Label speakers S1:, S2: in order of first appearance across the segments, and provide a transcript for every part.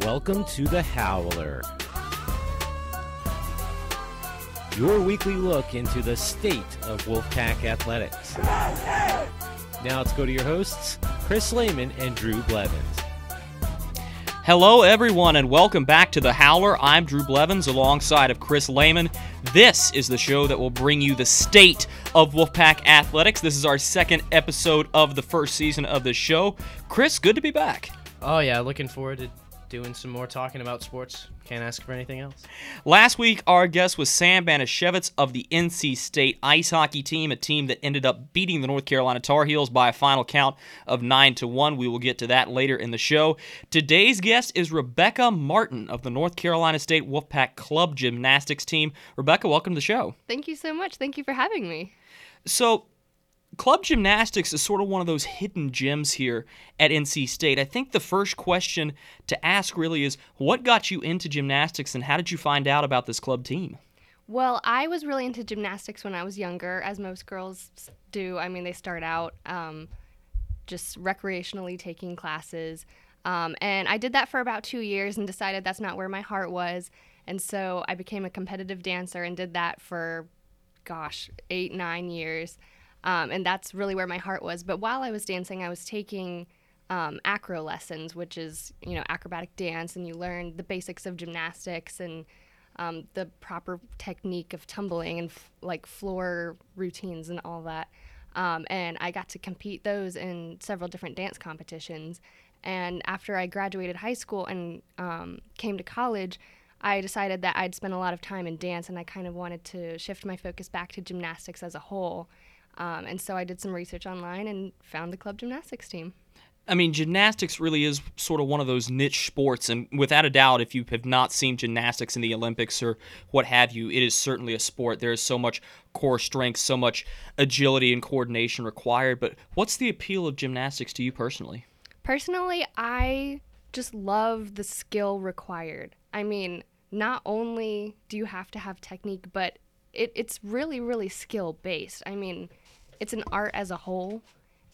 S1: Welcome to the Howler, your weekly look into the state of Wolfpack athletics. Now let's go to your hosts, Chris Lehman and Drew Blevins.
S2: Hello, everyone, and welcome back to the Howler. I'm Drew Blevins alongside of Chris Lehman. This is the show that will bring you the state of Wolfpack athletics. This is our second episode of the first season of the show. Chris, good to be back.
S3: Oh yeah, looking forward to doing some more talking about sports. Can't ask for anything else.
S2: Last week, our guest was Sam Banashevitz of the NC State ice hockey team, a team that ended up beating the North Carolina Tar Heels by a final count of 9 to 1. We will get to that later in the show. Today's guest is Rebecca Martin of the North Carolina State Wolfpack Club Gymnastics team. Rebecca, welcome to the show.
S4: Thank you so much. Thank you for having me.
S2: So, club gymnastics is sort of one of those hidden gems here at NC State. I think the first question to ask really is what got you into gymnastics and how did you find out about this club team?
S4: Well, I was really into gymnastics when I was younger, as most girls do. I mean, they start out um, just recreationally taking classes. Um, and I did that for about two years and decided that's not where my heart was. And so I became a competitive dancer and did that for, gosh, eight, nine years. Um, and that's really where my heart was. But while I was dancing, I was taking um, acro lessons, which is you know acrobatic dance, and you learn the basics of gymnastics and um, the proper technique of tumbling and f- like floor routines and all that. Um, and I got to compete those in several different dance competitions. And after I graduated high school and um, came to college, I decided that I'd spent a lot of time in dance, and I kind of wanted to shift my focus back to gymnastics as a whole. Um, and so I did some research online and found the club gymnastics team.
S2: I mean, gymnastics really is sort of one of those niche sports, and without a doubt, if you have not seen gymnastics in the Olympics or what have you, it is certainly a sport. There is so much core strength, so much agility and coordination required. But what's the appeal of gymnastics to you personally?
S4: Personally, I just love the skill required. I mean, not only do you have to have technique, but it, it's really, really skill based. I mean, it's an art as a whole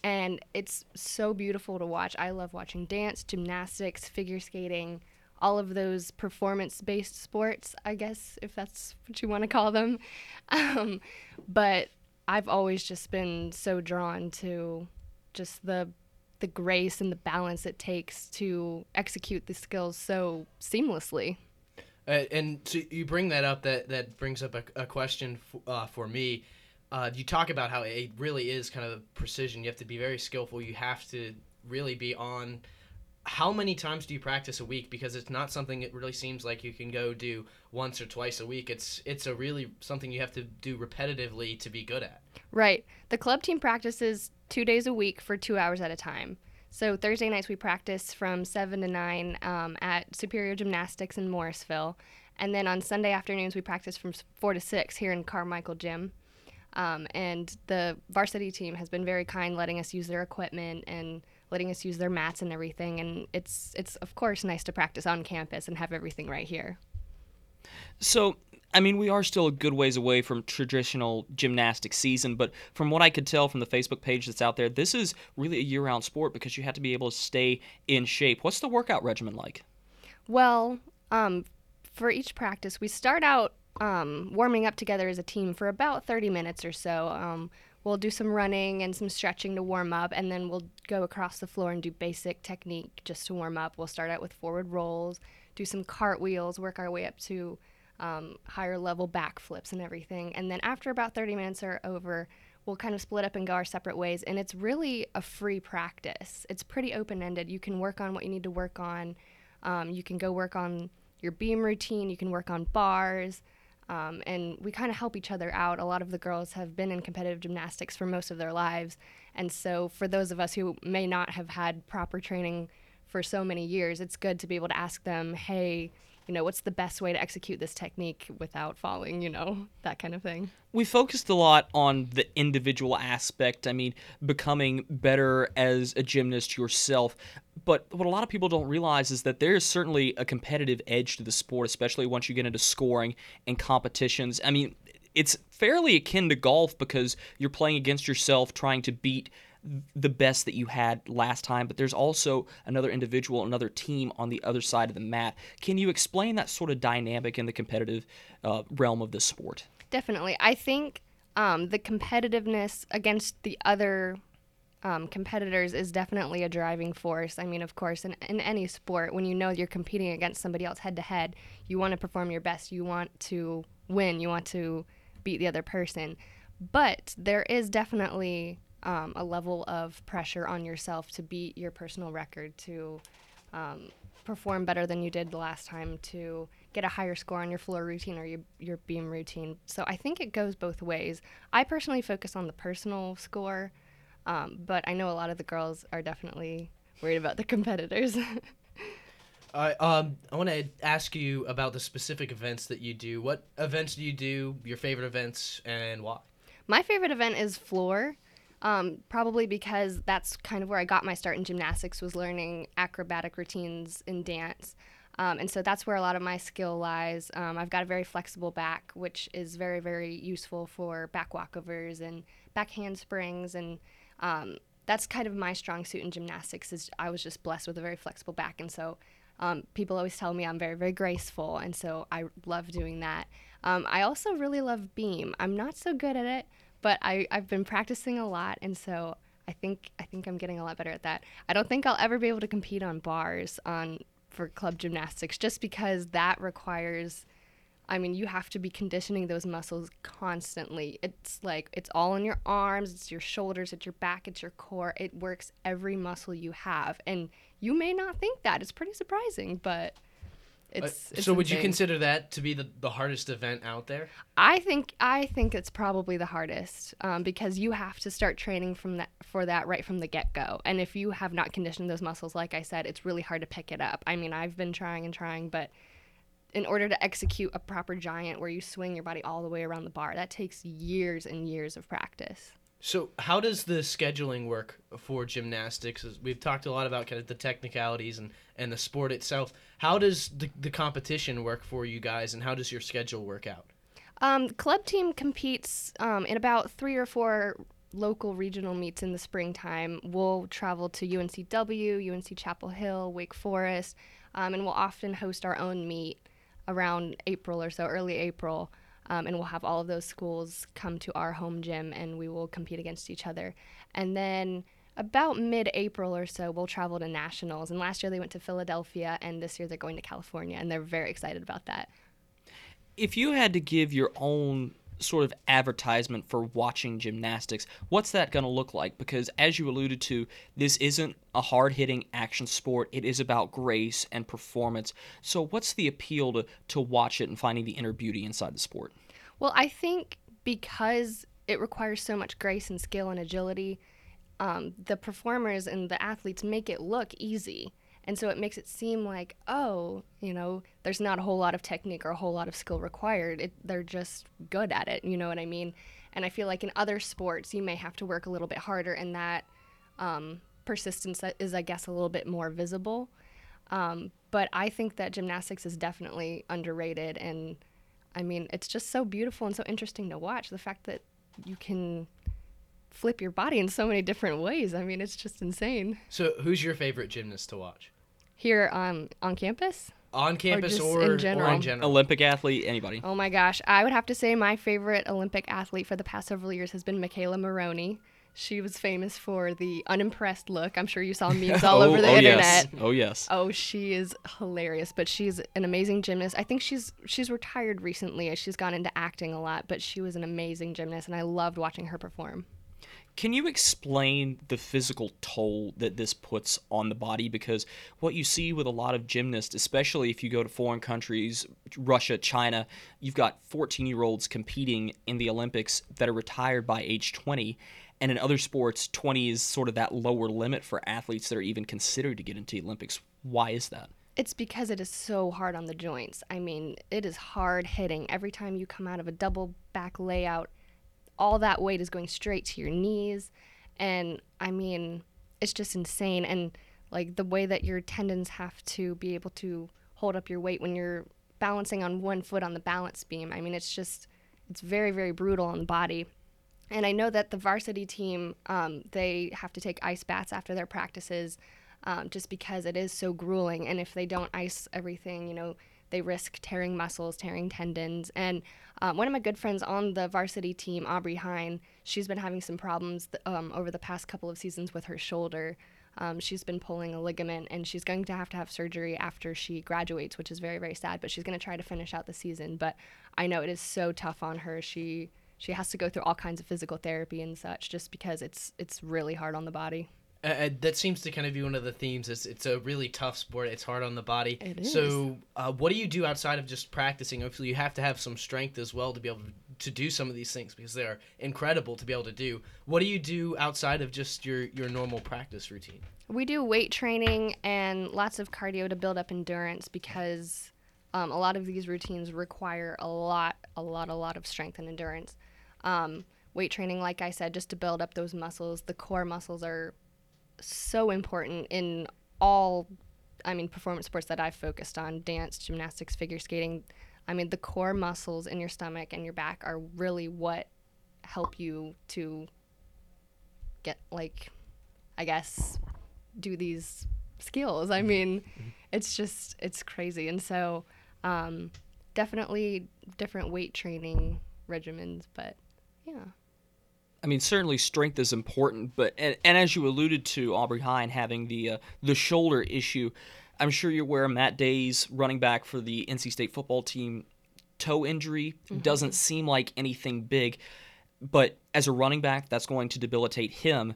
S4: and it's so beautiful to watch. I love watching dance, gymnastics, figure skating, all of those performance based sports, I guess, if that's what you want to call them. Um, but I've always just been so drawn to just the the grace and the balance it takes to execute the skills so seamlessly.
S3: Uh, and so you bring that up. That that brings up a, a question f- uh, for me uh, you talk about how it really is kind of precision. You have to be very skillful. You have to really be on. How many times do you practice a week? Because it's not something it really seems like you can go do once or twice a week. It's it's a really something you have to do repetitively to be good at.
S4: Right. The club team practices two days a week for two hours at a time. So Thursday nights we practice from seven to nine um, at Superior Gymnastics in Morrisville, and then on Sunday afternoons we practice from four to six here in Carmichael Gym. Um, and the varsity team has been very kind, letting us use their equipment and letting us use their mats and everything. And it's it's of course nice to practice on campus and have everything right here.
S2: So, I mean, we are still a good ways away from traditional gymnastic season, but from what I could tell from the Facebook page that's out there, this is really a year-round sport because you have to be able to stay in shape. What's the workout regimen like?
S4: Well, um, for each practice, we start out um, warming up together as a team for about 30 minutes or so. Um, we'll do some running and some stretching to warm up, and then we'll go across the floor and do basic technique just to warm up. We'll start out with forward rolls, do some cartwheels, work our way up to um, higher level backflips and everything. And then after about 30 minutes are over, we'll kind of split up and go our separate ways. And it's really a free practice. It's pretty open ended. You can work on what you need to work on. Um, you can go work on your beam routine. You can work on bars. Um, and we kind of help each other out. A lot of the girls have been in competitive gymnastics for most of their lives. And so, for those of us who may not have had proper training for so many years, it's good to be able to ask them, hey, you know, what's the best way to execute this technique without falling, you know, that kind of thing.
S2: We focused a lot on the individual aspect. I mean, becoming better as a gymnast yourself. But what a lot of people don't realize is that there is certainly a competitive edge to the sport, especially once you get into scoring and competitions. I mean, it's fairly akin to golf because you're playing against yourself, trying to beat the best that you had last time, but there's also another individual, another team on the other side of the mat. Can you explain that sort of dynamic in the competitive uh, realm of this sport?
S4: Definitely. I think um, the competitiveness against the other um, competitors is definitely a driving force. I mean, of course, in, in any sport, when you know you're competing against somebody else head to head, you want to perform your best. You want to win. You want to beat the other person. But there is definitely um, a level of pressure on yourself to beat your personal record, to um, perform better than you did the last time, to get a higher score on your floor routine or your, your beam routine. So I think it goes both ways. I personally focus on the personal score um, but I know a lot of the girls are definitely worried about the competitors.
S3: I um I want to ask you about the specific events that you do. What events do you do? Your favorite events and why?
S4: My favorite event is floor. Um, probably because that's kind of where I got my start in gymnastics was learning acrobatic routines in dance. Um, and so that's where a lot of my skill lies. Um, I've got a very flexible back, which is very, very useful for back walkovers and back handsprings and um, that's kind of my strong suit in gymnastics. Is I was just blessed with a very flexible back, and so um, people always tell me I'm very very graceful, and so I love doing that. Um, I also really love beam. I'm not so good at it, but I, I've been practicing a lot, and so I think I think I'm getting a lot better at that. I don't think I'll ever be able to compete on bars on for club gymnastics just because that requires I mean, you have to be conditioning those muscles constantly. It's like it's all in your arms, it's your shoulders, it's your back, it's your core. It works every muscle you have. And you may not think that. It's pretty surprising, but it's,
S3: uh,
S4: it's
S3: so would you consider that to be the, the hardest event out there?
S4: I think I think it's probably the hardest um, because you have to start training from that for that right from the get go. And if you have not conditioned those muscles, like I said, it's really hard to pick it up. I mean, I've been trying and trying, but in order to execute a proper giant where you swing your body all the way around the bar, that takes years and years of practice.
S3: So how does the scheduling work for gymnastics? We've talked a lot about kind of the technicalities and, and the sport itself. How does the, the competition work for you guys, and how does your schedule work out?
S4: Um, club team competes um, in about three or four local regional meets in the springtime. We'll travel to UNCW, UNC Chapel Hill, Wake Forest, um, and we'll often host our own meet around April or so, early April. Um, and we'll have all of those schools come to our home gym and we will compete against each other. And then about mid April or so, we'll travel to nationals. And last year they went to Philadelphia, and this year they're going to California, and they're very excited about that.
S2: If you had to give your own sort of advertisement for watching gymnastics, what's that going to look like? Because as you alluded to, this isn't a hard hitting action sport, it is about grace and performance. So, what's the appeal to, to watch it and finding the inner beauty inside the sport?
S4: Well, I think because it requires so much grace and skill and agility, um, the performers and the athletes make it look easy. And so it makes it seem like, oh, you know, there's not a whole lot of technique or a whole lot of skill required. It, they're just good at it. You know what I mean? And I feel like in other sports, you may have to work a little bit harder, and that um, persistence is, I guess, a little bit more visible. Um, but I think that gymnastics is definitely underrated. And I mean, it's just so beautiful and so interesting to watch. The fact that you can flip your body in so many different ways. I mean, it's just insane.
S3: So who's your favorite gymnast to watch?
S4: Here um, on campus?
S3: On campus
S4: just
S3: or,
S4: in
S3: or
S4: general?
S3: in general?
S2: Olympic athlete, anybody?
S4: Oh my gosh. I would have to say my favorite Olympic athlete for the past several years has been McKayla Maroney. She was famous for the unimpressed look. I'm sure you saw memes all
S2: oh,
S4: over the
S2: oh,
S4: internet.
S2: Yes. Oh yes.
S4: Oh, she is hilarious, but she's an amazing gymnast. I think she's she's retired recently. She's gone into acting a lot, but she was an amazing gymnast and I loved watching her perform.
S2: Can you explain the physical toll that this puts on the body? Because what you see with a lot of gymnasts, especially if you go to foreign countries, Russia, China, you've got 14 year olds competing in the Olympics that are retired by age 20. And in other sports, 20 is sort of that lower limit for athletes that are even considered to get into the Olympics. Why is that?
S4: It's because it is so hard on the joints. I mean, it is hard hitting. Every time you come out of a double back layout, all that weight is going straight to your knees. And I mean, it's just insane. And like the way that your tendons have to be able to hold up your weight when you're balancing on one foot on the balance beam. I mean, it's just, it's very, very brutal on the body. And I know that the varsity team, um, they have to take ice baths after their practices um, just because it is so grueling. And if they don't ice everything, you know, they risk tearing muscles, tearing tendons. And um, one of my good friends on the varsity team, Aubrey Hine, she's been having some problems th- um, over the past couple of seasons with her shoulder. Um, she's been pulling a ligament and she's going to have to have surgery after she graduates, which is very, very sad. But she's going to try to finish out the season. But I know it is so tough on her. She she has to go through all kinds of physical therapy and such just because it's it's really hard on the body.
S3: Uh, that seems to kind of be one of the themes. Is it's a really tough sport. It's hard on the body.
S4: It is.
S3: So, uh, what do you do outside of just practicing? Obviously, you have to have some strength as well to be able to do some of these things because they are incredible to be able to do. What do you do outside of just your your normal practice routine?
S4: We do weight training and lots of cardio to build up endurance because um, a lot of these routines require a lot, a lot, a lot of strength and endurance. Um, weight training, like I said, just to build up those muscles. The core muscles are so important in all, I mean, performance sports that I've focused on dance, gymnastics, figure skating. I mean, the core muscles in your stomach and your back are really what help you to get, like, I guess, do these skills. I mean, it's just, it's crazy. And so, um, definitely different weight training regimens, but yeah.
S2: I mean, certainly strength is important, but and, and as you alluded to, Aubrey Hine having the uh, the shoulder issue, I'm sure you're aware Matt Dayes running back for the NC State football team toe injury doesn't seem like anything big, but as a running back, that's going to debilitate him.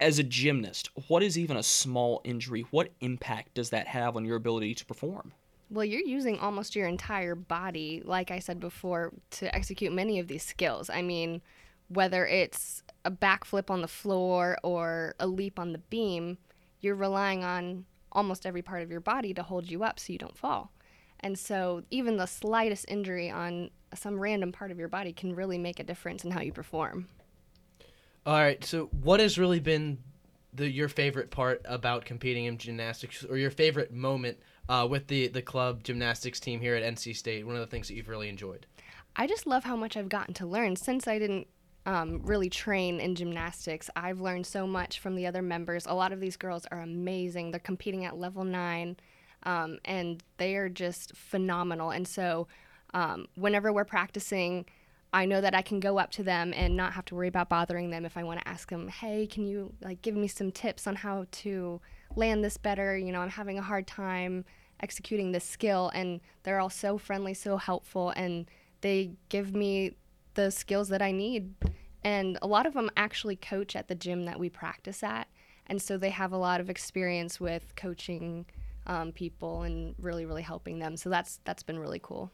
S2: As a gymnast, what is even a small injury? What impact does that have on your ability to perform?
S4: Well, you're using almost your entire body, like I said before, to execute many of these skills. I mean, whether it's a backflip on the floor or a leap on the beam, you're relying on almost every part of your body to hold you up so you don't fall. And so, even the slightest injury on some random part of your body can really make a difference in how you perform.
S3: All right. So, what has really been the your favorite part about competing in gymnastics, or your favorite moment uh, with the the club gymnastics team here at NC State? One of the things that you've really enjoyed.
S4: I just love how much I've gotten to learn since I didn't um, really train in gymnastics. I've learned so much from the other members. A lot of these girls are amazing. They're competing at level nine, um, and they are just phenomenal. And so, um, whenever we're practicing, I know that I can go up to them and not have to worry about bothering them if I want to ask them, "Hey, can you like give me some tips on how to land this better? You know, I'm having a hard time executing this skill." And they're all so friendly, so helpful, and they give me the skills that I need. And a lot of them actually coach at the gym that we practice at. And so they have a lot of experience with coaching um, people and really, really helping them. So that's that's been really cool.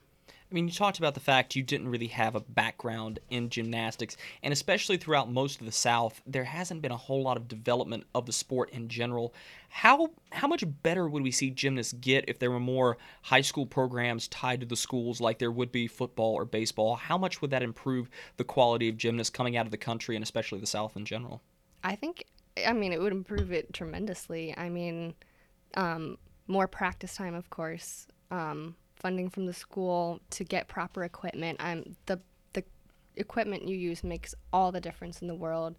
S2: I mean, you talked about the fact you didn't really have a background in gymnastics, and especially throughout most of the South, there hasn't been a whole lot of development of the sport in general. How how much better would we see gymnasts get if there were more high school programs tied to the schools like there would be football or baseball? How much would that improve the quality of gymnasts coming out of the country and especially the South in general?
S4: I think, I mean, it would improve it tremendously. I mean, um, more practice time, of course. Um, funding from the school to get proper equipment. The the equipment you use makes all the difference in the world.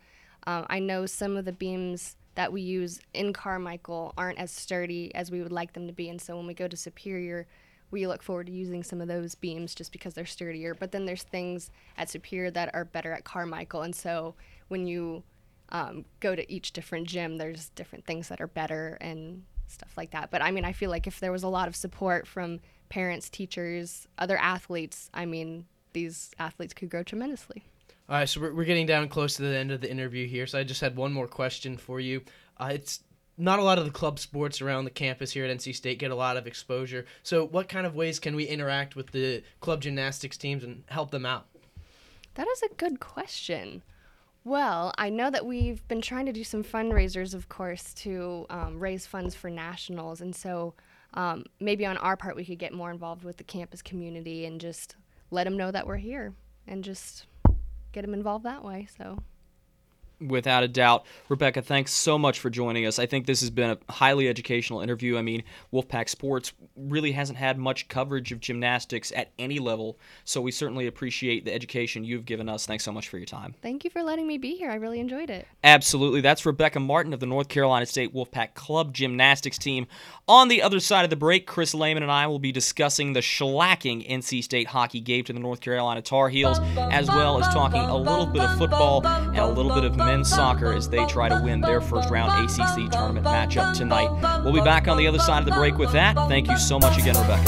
S4: Um, I know some of the beams that we use in Carmichael aren't as sturdy as we would like them to be, and so when we go to Superior, we look forward to using some of those beams just because they're sturdier. But then there's things at Superior that are better at Carmichael, and so when you um, go to each different gym, there's different things that are better and stuff like that. But I mean, I feel like if there was a lot of support from parents, teachers, other athletes, I mean, these athletes could grow tremendously.
S3: All right, so we're, we're getting down close to the end of the interview here. So I just had one more question for you. Uh, it's not a lot of the club sports around the campus here at NC State get a lot of exposure. So what kind of ways can we interact with the club gymnastics teams and help them out?
S4: That is a good question. Well, I know that we've been trying to do some fundraisers, of course, to um, raise funds for nationals. And so um, maybe on our part, we could get more involved with the campus community and just let them know that we're here and just get them involved that way. So,
S2: Without a doubt. Rebecca, thanks so much for joining us. I think this has been a highly educational interview. I mean, Wolfpack Sports really hasn't had much coverage of gymnastics at any level, so we certainly appreciate the education you've given us. Thanks so much for your time.
S4: Thank you for letting me be here. I really enjoyed it.
S2: Absolutely. That's Rebecca Martin of the North Carolina State Wolfpack Club gymnastics team. On the other side of the break, Chris Lehman and I will be discussing the shellacking NC State hockey gave to the North Carolina Tar Heels, as well as talking a little bit of football and a little bit of men's soccer as they try to win their first round ACC tournament matchup tonight. We'll be back on the other side of the break with that. Thank you so much again, Rebecca.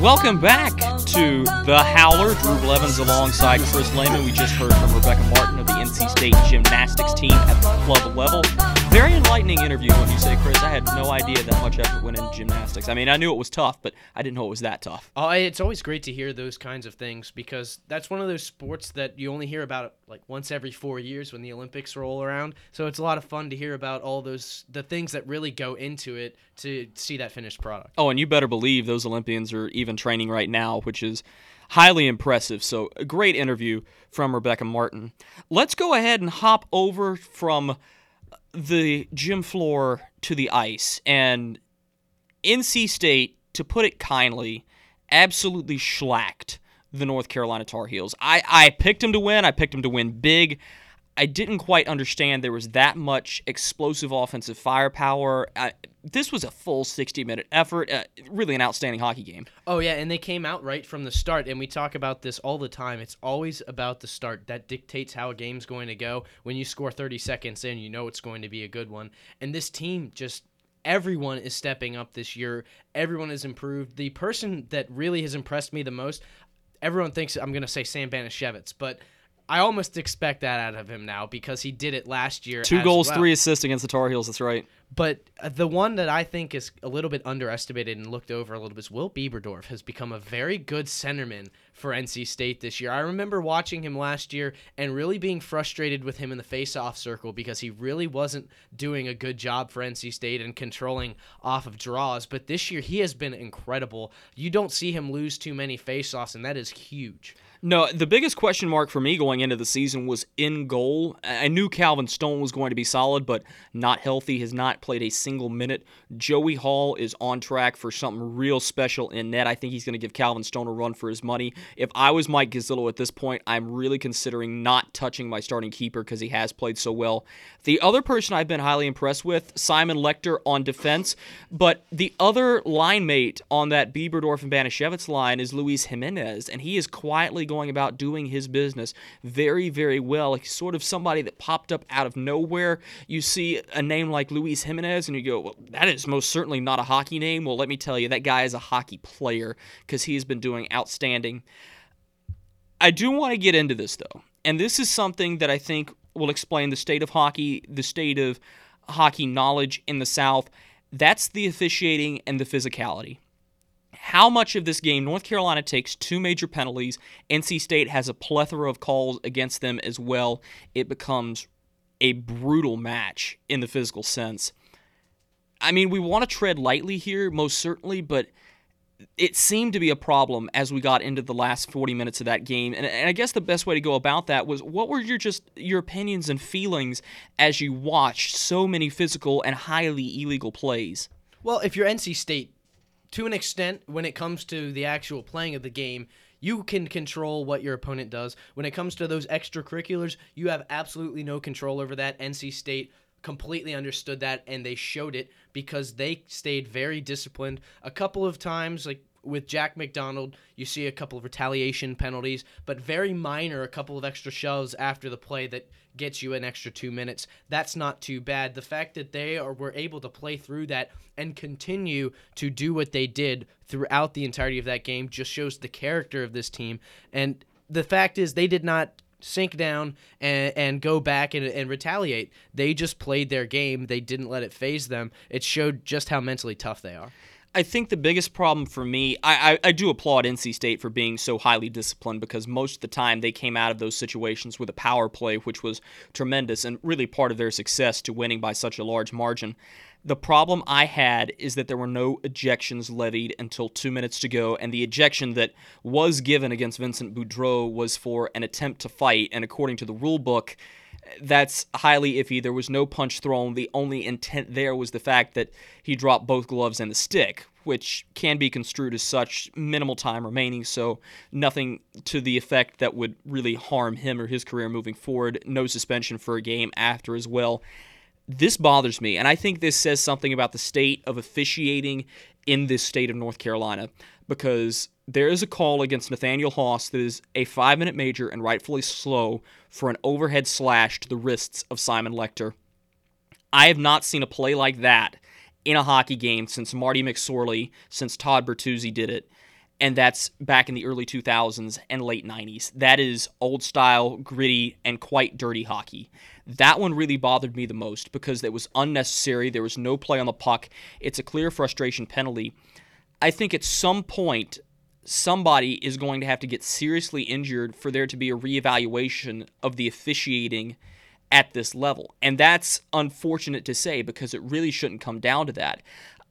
S2: Welcome back to The Howler. Drew Blevins alongside Chris Lehman. We just heard from Rebecca Martin of the NC State gymnastics team at the club level. Very enlightening interview, when you say, Chris. I had no idea that much effort went into gymnastics. I mean, I knew it was tough, but I didn't know it was that tough.
S3: Oh, it's always great to hear those kinds of things because that's one of those sports that you only hear about like once every four years when the Olympics roll around. So it's a lot of fun to hear about all those the things that really go into it to see that finished product.
S2: Oh, and you better believe those Olympians are even training right now, which is highly impressive. So, a great interview from Rebecca Martin. Let's go ahead and hop over from the gym floor to the ice. And NC State, to put it kindly, absolutely schlacked the North Carolina Tar Heels. I, I picked them to win. I picked them to win big. I didn't quite understand there was that much explosive offensive firepower. I, this was a full 60 minute effort. Uh, really an outstanding hockey game.
S3: Oh, yeah. And they came out right from the start. And we talk about this all the time. It's always about the start. That dictates how a game's going to go. When you score 30 seconds in, you know it's going to be a good one. And this team just everyone is stepping up this year. Everyone has improved. The person that really has impressed me the most, everyone thinks I'm going to say Sam Banashevitz, but I almost expect that out of him now because he did it last year.
S2: Two goals,
S3: well.
S2: three assists against the Tar Heels. That's right.
S3: But uh, the one that I think is a little bit underestimated and looked over a little bit is Will Bieberdorf has become a very good centerman for NC State this year. I remember watching him last year and really being frustrated with him in the face-off circle because he really wasn't doing a good job for NC State and controlling off of draws. But this year he has been incredible. You don't see him lose too many face-offs, and that is huge.
S2: No, the biggest question mark for me going into the season was in goal. I knew Calvin Stone was going to be solid, but not healthy, has not played a single minute. Joey Hall is on track for something real special in net. I think he's going to give Calvin Stone a run for his money. If I was Mike Gazzillo at this point, I'm really considering not touching my starting keeper because he has played so well. The other person I've been highly impressed with, Simon Lecter on defense, but the other line mate on that Bieberdorf and Banashevitz line is Luis Jimenez, and he is quietly going about doing his business very, very well. He's sort of somebody that popped up out of nowhere. You see a name like Luis Jimenez, and you go, well, that is most certainly not a hockey name. Well, let me tell you, that guy is a hockey player because he's been doing outstanding. I do want to get into this, though, and this is something that I think will explain the state of hockey, the state of hockey knowledge in the South. That's the officiating and the physicality how much of this game North Carolina takes two major penalties. NC State has a plethora of calls against them as well. It becomes a brutal match in the physical sense. I mean, we want to tread lightly here, most certainly, but it seemed to be a problem as we got into the last 40 minutes of that game. And, and I guess the best way to go about that was what were your just your opinions and feelings as you watched so many physical and highly illegal plays?
S3: Well, if you're NC State, to an extent, when it comes to the actual playing of the game, you can control what your opponent does. When it comes to those extracurriculars, you have absolutely no control over that. NC State completely understood that and they showed it because they stayed very disciplined. A couple of times, like with Jack McDonald, you see a couple of retaliation penalties, but very minor, a couple of extra shoves after the play that gets you an extra two minutes. That's not too bad. The fact that they are were able to play through that and continue to do what they did throughout the entirety of that game just shows the character of this team. And the fact is, they did not sink down and, and go back and, and retaliate. They just played their game. They didn't let it faze them. It showed just how mentally tough they are.
S2: I think the biggest problem for me, I, I, I, do applaud NC State for being so highly disciplined because most of the time they came out of those situations with a power play, which was tremendous and really part of their success to winning by such a large margin. The problem I had is that there were no ejections levied until two minutes to go, and the ejection that was given against Vincent Boudreau was for an attempt to fight, and according to the rule book, that's highly iffy. There was no punch thrown. The only intent there was the fact that he dropped both gloves and the stick, which can be construed as such. Minimal time remaining, so nothing to the effect that would really harm him or his career moving forward. No suspension for a game after as well. This bothers me, and I think this says something about the state of officiating in this state of North Carolina because there is a call against Nathaniel Haas that is a five minute major and rightfully slow for an overhead slash to the wrists of Simon Lecter. I have not seen a play like that in a hockey game since Marty McSorley, since Todd Bertuzzi did it. And that's back in the early 2000s and late 90s. That is old style, gritty, and quite dirty hockey. That one really bothered me the most because it was unnecessary. There was no play on the puck. It's a clear frustration penalty. I think at some point, somebody is going to have to get seriously injured for there to be a reevaluation of the officiating at this level. And that's unfortunate to say because it really shouldn't come down to that.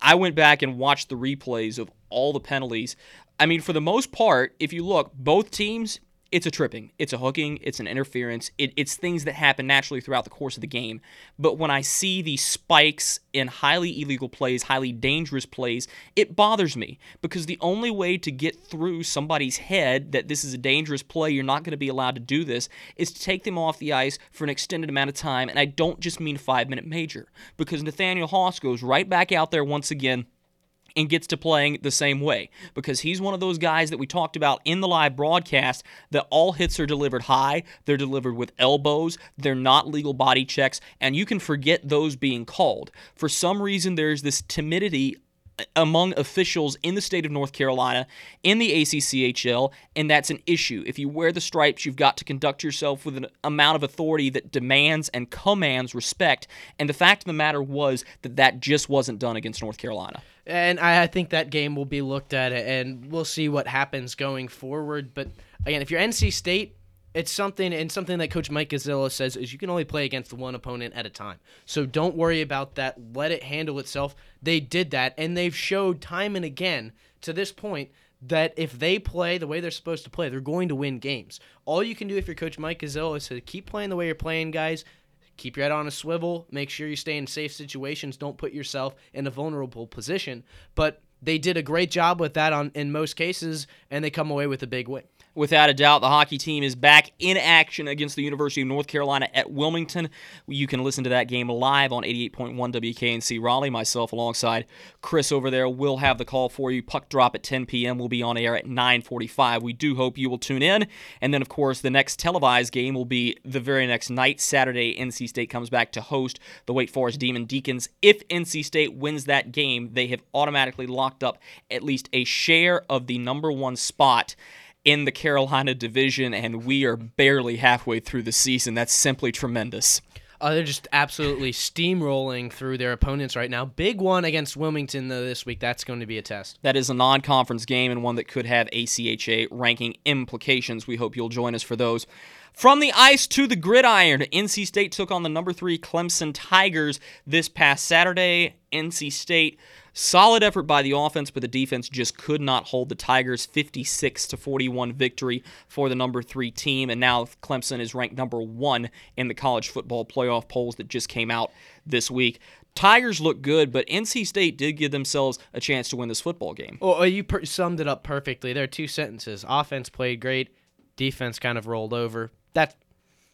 S2: I went back and watched the replays of all the penalties. I mean, for the most part, if you look, both teams it's a tripping, it's a hooking, it's an interference, it, it's things that happen naturally throughout the course of the game. But when I see these spikes in highly illegal plays, highly dangerous plays, it bothers me. Because the only way to get through somebody's head that this is a dangerous play, you're not going to be allowed to do this, is to take them off the ice for an extended amount of time. And I don't just mean five minute major. Because Nathaniel Haas goes right back out there once again and gets to playing the same way because he's one of those guys that we talked about in the live broadcast that all hits are delivered high, they're delivered with elbows, they're not legal body checks, and you can forget those being called. For some reason, there's this timidity among officials in the state of North Carolina in the ACCHL, and that's an issue. If you wear the stripes, you've got to conduct yourself with an amount of authority that demands and commands respect. And the fact of the matter was that that just wasn't done against North Carolina.
S3: And I think that game will be looked at, and we'll see what happens going forward. But again, if you're NC State, it's something and something that coach mike Gazzella says is you can only play against one opponent at a time. So don't worry about that. Let it handle itself. They did that and they've showed time and again to this point that if they play the way they're supposed to play they're going to win games. All you can do if you're coach mike Gazzella is to keep playing the way you're playing guys. Keep your head on a swivel. Make sure you stay in safe situations. Don't put yourself in a vulnerable position. But they did a great job with that on in most cases and they come away with a big win
S2: Without a doubt, the hockey team is back in action against the University of North Carolina at Wilmington. You can listen to that game live on 88.1 WKNC Raleigh. Myself, alongside Chris over there, will have the call for you. Puck drop at 10 p.m. We'll be on air at 9:45. We do hope you will tune in. And then, of course, the next televised game will be the very next night, Saturday. NC State comes back to host the Wake Forest Demon Deacons. If NC State wins that game, they have automatically locked up at least a share of the number one spot in the Carolina division, and we are barely halfway through the season. That's simply tremendous.
S3: Uh, they're just absolutely steamrolling through their opponents right now. Big one against Wilmington though this week. That's going to be a test.
S2: That is a non-conference game and one that could have ACHA ranking implications. We hope you'll join us for those. From the ice to the gridiron, NC State took on the number three Clemson Tigers this past Saturday. NC State Solid effort by the offense, but the defense just could not hold the Tigers' 56 to 41 victory for the number three team. And now Clemson is ranked number one in the college football playoff polls that just came out this week. Tigers look good, but NC State did give themselves a chance to win this football game.
S3: Well, uh, you per- summed it up perfectly. There are two sentences. Offense played great, defense kind of rolled over. That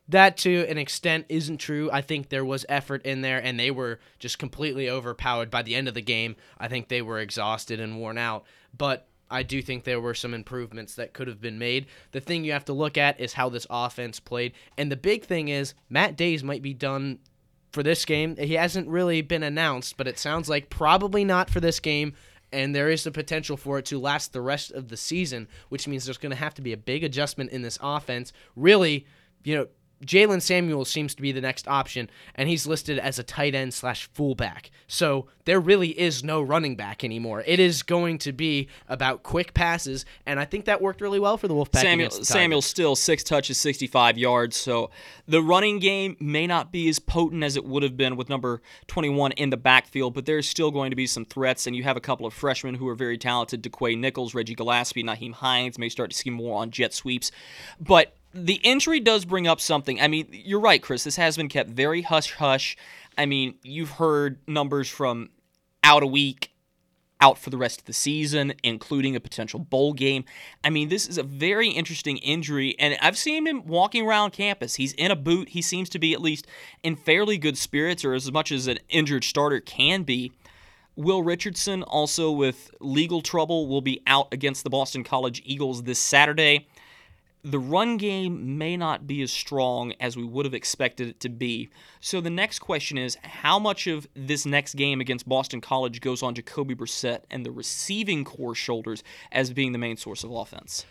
S3: that to an extent isn't true. I think there was effort in there and they were just completely overpowered by the end of the game. I think they were exhausted and worn out. But I do think there were some improvements that could have been made. The thing you have to look at is how this offense played. And the big thing is Matt Dayes might be done for this game. He hasn't really been announced, but it sounds like probably not for this game. And there is the potential for it to last the rest of the season, which means there's going to have to be a big adjustment in this offense. Really, you know, Jaylen Samuel seems to be the next option, and he's listed as a tight end slash fullback. So there really is no running back anymore. It is going to be about quick passes, and I think that worked really well for the Wolfpack.
S2: Samuel,
S3: the
S2: Samuel still six touches, 65 yards. So the running game may not be as potent as it would have been with number 21 in the backfield, but there's still going to be some threats. And you have a couple of freshmen who are very talented: Dakwa Nichols, Reggie Gallaspy, Nyheim Hines may start to see more on jet sweeps, but. The injury does bring up something. I mean, you're right, Chris. This has been kept very hush hush. I mean, you've heard numbers from out a week, out for the rest of the season, including a potential bowl game. I mean, this is a very interesting injury, and I've seen him walking around campus. He's in a boot. He seems to be at least in fairly good spirits, or as much as an injured starter can be. Will Richardson, also with legal trouble, will be out against the Boston College Eagles this Saturday the run game may not be as strong as we would have expected it to be. So the next question is how much of this next game against Boston College goes on Jacoby Brissett and the receiving corps shoulders as being the main source of offense?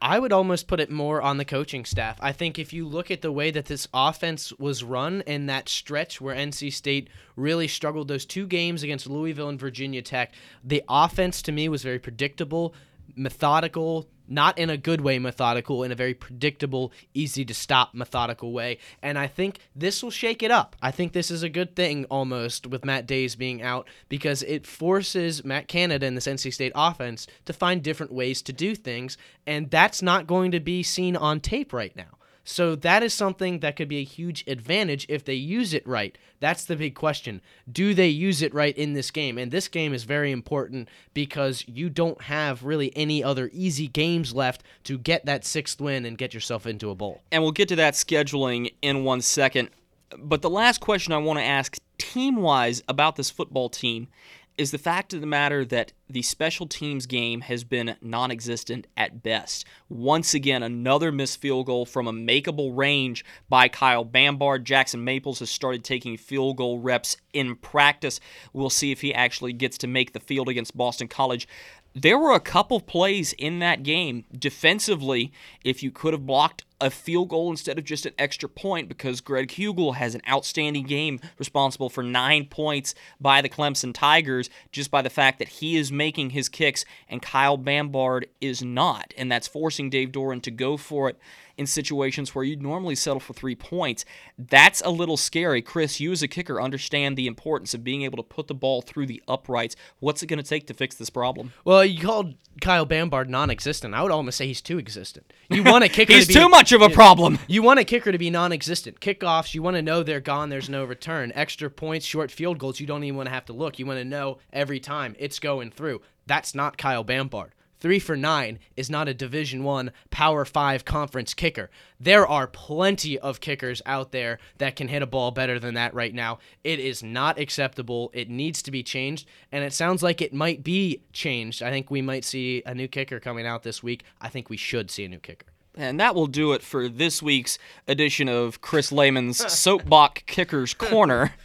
S3: I would almost put it more on the coaching staff. I think if you look at the way that this offense was run in that stretch where NC State really struggled those two games against Louisville and Virginia Tech, the offense to me was very predictable, methodical, not in a good way methodical, in a very predictable, easy to stop methodical way. And I think this will shake it up. I think this is a good thing almost with Matt Dayes being out because it forces Matt Canada and this NC State offense to find different ways to do things. And that's not going to be seen on tape right now. So that is something that could be a huge advantage if they use it right. That's the big question. Do they use it right in this game? And this game is very important because you don't have really any other easy games left to get that sixth win and get yourself into a bowl.
S2: And we'll get to that scheduling in one second. But the last question I want to ask team wise about this football team is the fact of the matter that the special teams game has been non existent at best. Once again, another missed field goal from a makeable range by Kyle Bambard. Jackson Maples has started taking field goal reps in practice. We'll see if he actually gets to make the field against Boston College. There were a couple plays in that game defensively. If you could have blocked a field goal instead of just an extra point, because Greg Huegel has an outstanding game responsible for nine points by the Clemson Tigers, just by the fact that he is making his kicks and Kyle Bambard is not. And that's forcing Dave Doeren to go for it in situations where you'd normally settle for three points. That's a little scary. Chris, you as a kicker understand the importance of being able to put the ball through the uprights. What's it going to take to fix this problem?
S3: Well, you called Kyle Bambard non-existent. I would almost say he's too existent. You want a kicker.
S2: He's
S3: to be,
S2: too much of a problem.
S3: You want a kicker to be non-existent. Kickoffs, you want to know they're gone. There's no return. Extra points, short field goals. You don't even want to have to look. You want to know every time it's going through. That's not Kyle Bambard. Three for nine is not a Division One Power Five conference kicker. There are plenty of kickers out there that can hit a ball better than that right now. It is not acceptable. It needs to be changed, and it sounds like it might be changed. I think we might see a new kicker coming out this week. I think we should see a new kicker.
S2: And that will do it for this week's edition of Chris Lehman's Soapbox Kickers Corner.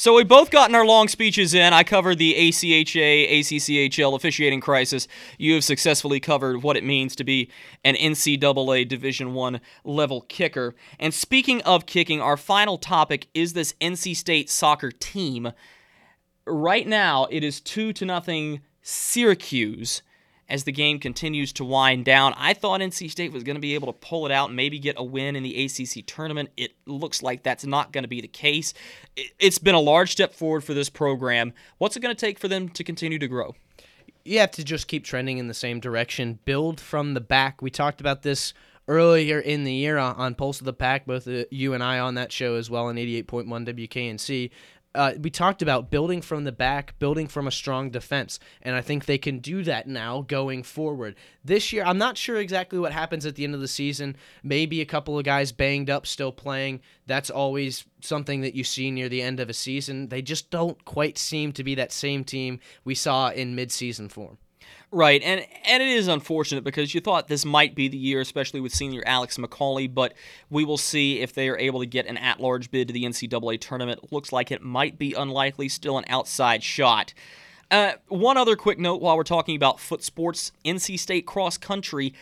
S2: So we both gotten our long speeches in. I covered the ACHA, ACCHL officiating crisis. You have successfully covered what it means to be an NCAA Division One level kicker. And speaking of kicking, our final topic is this NC State soccer team. Right now, it is two to nothing Syracuse as the game continues to wind down. I thought NC State was going to be able to pull it out and maybe get a win in the ACC tournament. It looks like that's not going to be the case. It's been a large step forward for this program. What's it going to take for them to continue to grow?
S3: You have to just keep trending in the same direction, build from the back. We talked about this earlier in the year on Pulse of the Pack, both uh, you and I on that show as well on 88.1 WKNC uh, we talked about building from the back, building from a strong defense, and I think they can do that now going forward. This year, I'm not sure exactly what happens at the end of the season. Maybe a couple of guys banged up, still playing. That's always something that you see near the end of a season. They just don't quite seem to be that same team we saw in midseason form.
S2: Right, and and it is unfortunate because you thought this might be the year, especially with senior Alex McCauley, but we will see if they are able to get an at-large bid to the NCAA tournament. Looks like it might be unlikely, still an outside shot. Uh, one other quick note while we're talking about foot sports, NC State cross country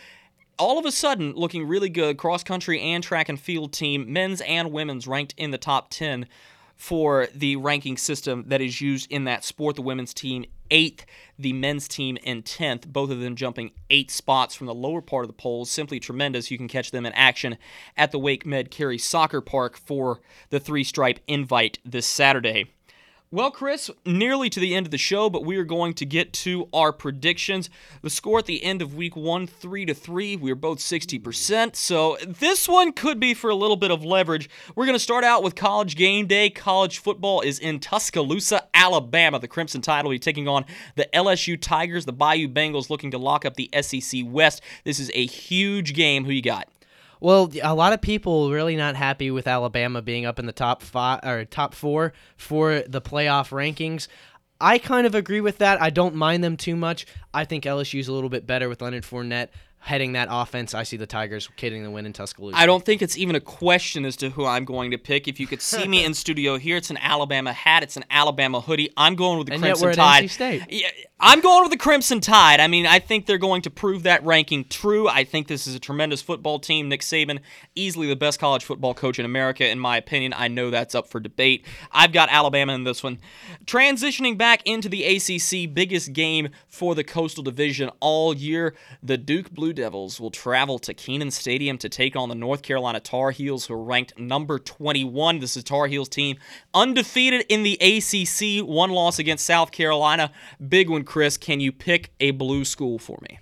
S2: all of a sudden looking really good. Cross country and track and field team, men's and women's, ranked in the top 10 for the ranking system that is used in that sport. The women's team eighth, the men's team in 10th, both of them jumping eight spots from the lower part of the polls. Simply tremendous. You can catch them in action at the Wake Med Cary Soccer Park for the three stripe invite this Saturday. Well, Chris, nearly to the end of the show, but we are going to get to our predictions. The score at the end of week one, three to three. We are both 60%. So this one could be for a little bit of leverage. We're going to start out with college game day. College football is in Tuscaloosa, Alabama. The Crimson Tide will be taking on the LSU Tigers. The Bayou Bengals looking to lock up the SEC West. This is a huge game. Who you got?
S3: Well, a lot of people really not happy with Alabama being up in the top five or top four for the playoff rankings. I kind of agree with that. I don't mind them too much. I think LSU's a little bit better with Leonard Fournette heading that offense. I see the Tigers getting the win in Tuscaloosa.
S2: I don't think it's even a question as to who I'm going to pick. If you could see me in studio here, it's an Alabama hat, it's an Alabama hoodie. I'm going with the
S3: and
S2: Crimson Tide.
S3: At NC State.
S2: I'm going with the Crimson Tide. I mean, I think they're going to prove that ranking true. I think this is a tremendous football team. Nick Saban, easily the best college football coach in America, in my opinion. I know that's up for debate. I've got Alabama in this one. Transitioning back into the ACC, biggest game for the Coastal Division all year, the Duke Blue Devils will travel to Kenan Stadium to take on the North Carolina Tar Heels, who are ranked number 21. This is Tar Heels team undefeated in the ACC, one loss against South Carolina. Big one, Chris. Can you pick a blue school for me?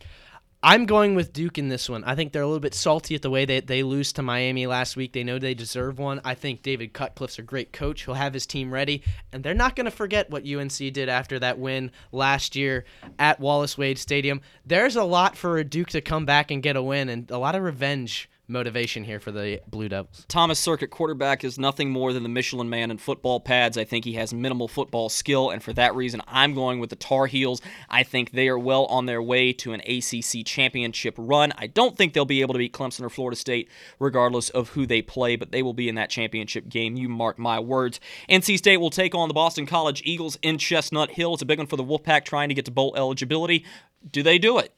S3: I'm going with Duke in this one. I think they're a little bit salty at the way that they lose to Miami last week. They know they deserve one. I think David Cutcliffe's a great coach. He'll have his team ready, and they're not going to forget what UNC did after that win last year at Wallace Wade Stadium. There's a lot for a Duke to come back and get a win, and a lot of revenge motivation here for the Blue Devils.
S2: Thomas Sirk at quarterback is nothing more than the Michelin man in football pads. I think he has minimal football skill, and for that reason, I'm going with the Tar Heels. I think they are well on their way to an ACC championship run. I don't think they'll be able to beat Clemson or Florida State, regardless of who they play, but they will be in that championship game. You mark my words. NC State will take on the Boston College Eagles in Chestnut Hill. It's a big one for the Wolfpack trying to get to bowl eligibility. Do they do it?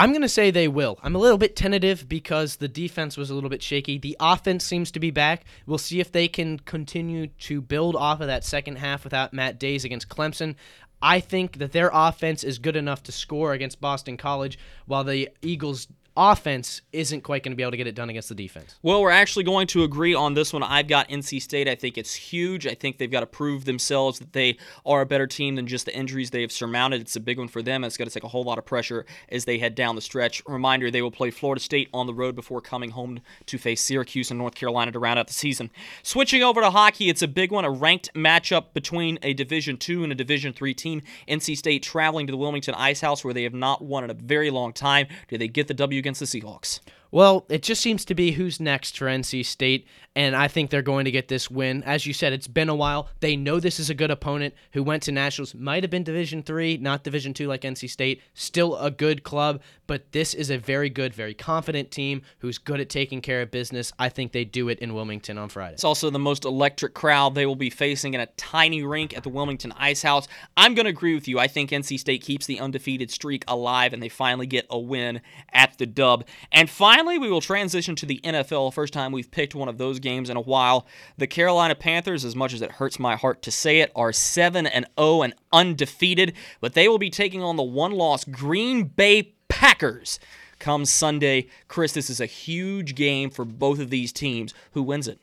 S3: I'm going to say they will. I'm a little bit tentative because the defense was a little bit shaky. The offense seems to be back. We'll see if they can continue to build off of that second half without Matt Dayes against Clemson. I think that their offense is good enough to score against Boston College, while the Eagles' offense isn't quite going to be able to get it done against the defense.
S2: Well, we're actually going to agree on this one. I've got NC State. I think it's huge. I think they've got to prove themselves that they are a better team than just the injuries they have surmounted. It's a big one for them. It's going to take a whole lot of pressure as they head down the stretch. Reminder, they will play Florida State on the road before coming home to face Syracuse and North Carolina to round out the season. Switching over to hockey, it's a big one, a ranked matchup between a Division 2 and a Division 3 team. NC State traveling to the Wilmington Ice House where they have not won in a very long time. Do they get the W against the Seahawks?
S3: Well, it just seems to be who's next for NC State, and I think they're going to get this win. As you said, it's been a while. They know this is a good opponent who went to nationals. Might have been Division three, not Division two like NC State. Still a good club, but this is a very good, very confident team who's good at taking care of business. I think they do it in Wilmington on Friday.
S2: It's also the most electric crowd they will be facing in a tiny rink at the Wilmington Ice House. I'm going to agree with you. I think NC State keeps the undefeated streak alive and they finally get a win at the dub. And finally, we will transition to the NFL. First time we've picked one of those games in a while. The Carolina Panthers, as much as it hurts my heart to say it, are 7 and 0 and undefeated, but they will be taking on the one-loss Green Bay Packers come Sunday. Chris, this is a huge game for both of these teams. Who wins it?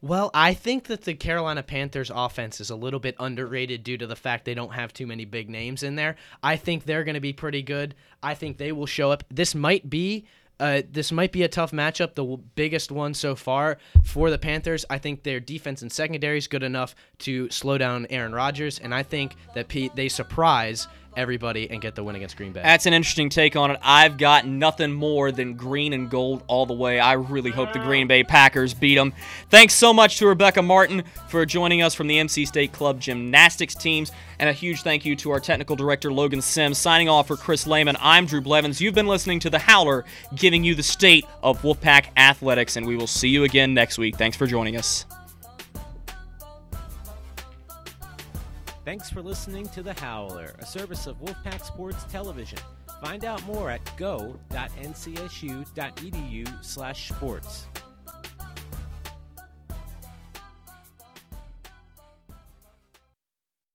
S3: Well, I think that the Carolina Panthers offense is a little bit underrated due to the fact they don't have too many big names in there. I think they're going to be pretty good. I think they will show up. This might be uh, this might be a tough matchup, the biggest one so far for the Panthers. I think their defense and secondary is good enough to slow down Aaron Rodgers, and I think that Pete, they surprise everybody and get the win against Green Bay.
S2: That's an interesting take on it. I've got nothing more than green and gold all the way. I really hope the Green Bay Packers beat them. Thanks so much to Rebecca Martin for joining us from the NC State Club gymnastics teams. And a huge thank you to our technical director, Logan Sims. Signing off for Chris Lehman, I'm Drew Blevins. You've been listening to The Howler, giving you the state of Wolfpack athletics, and we will see you again next week. Thanks for joining us.
S1: Thanks for listening to The Howler, a service of Wolfpack Sports Television. Find out more at go.ncsu.edu slash sports.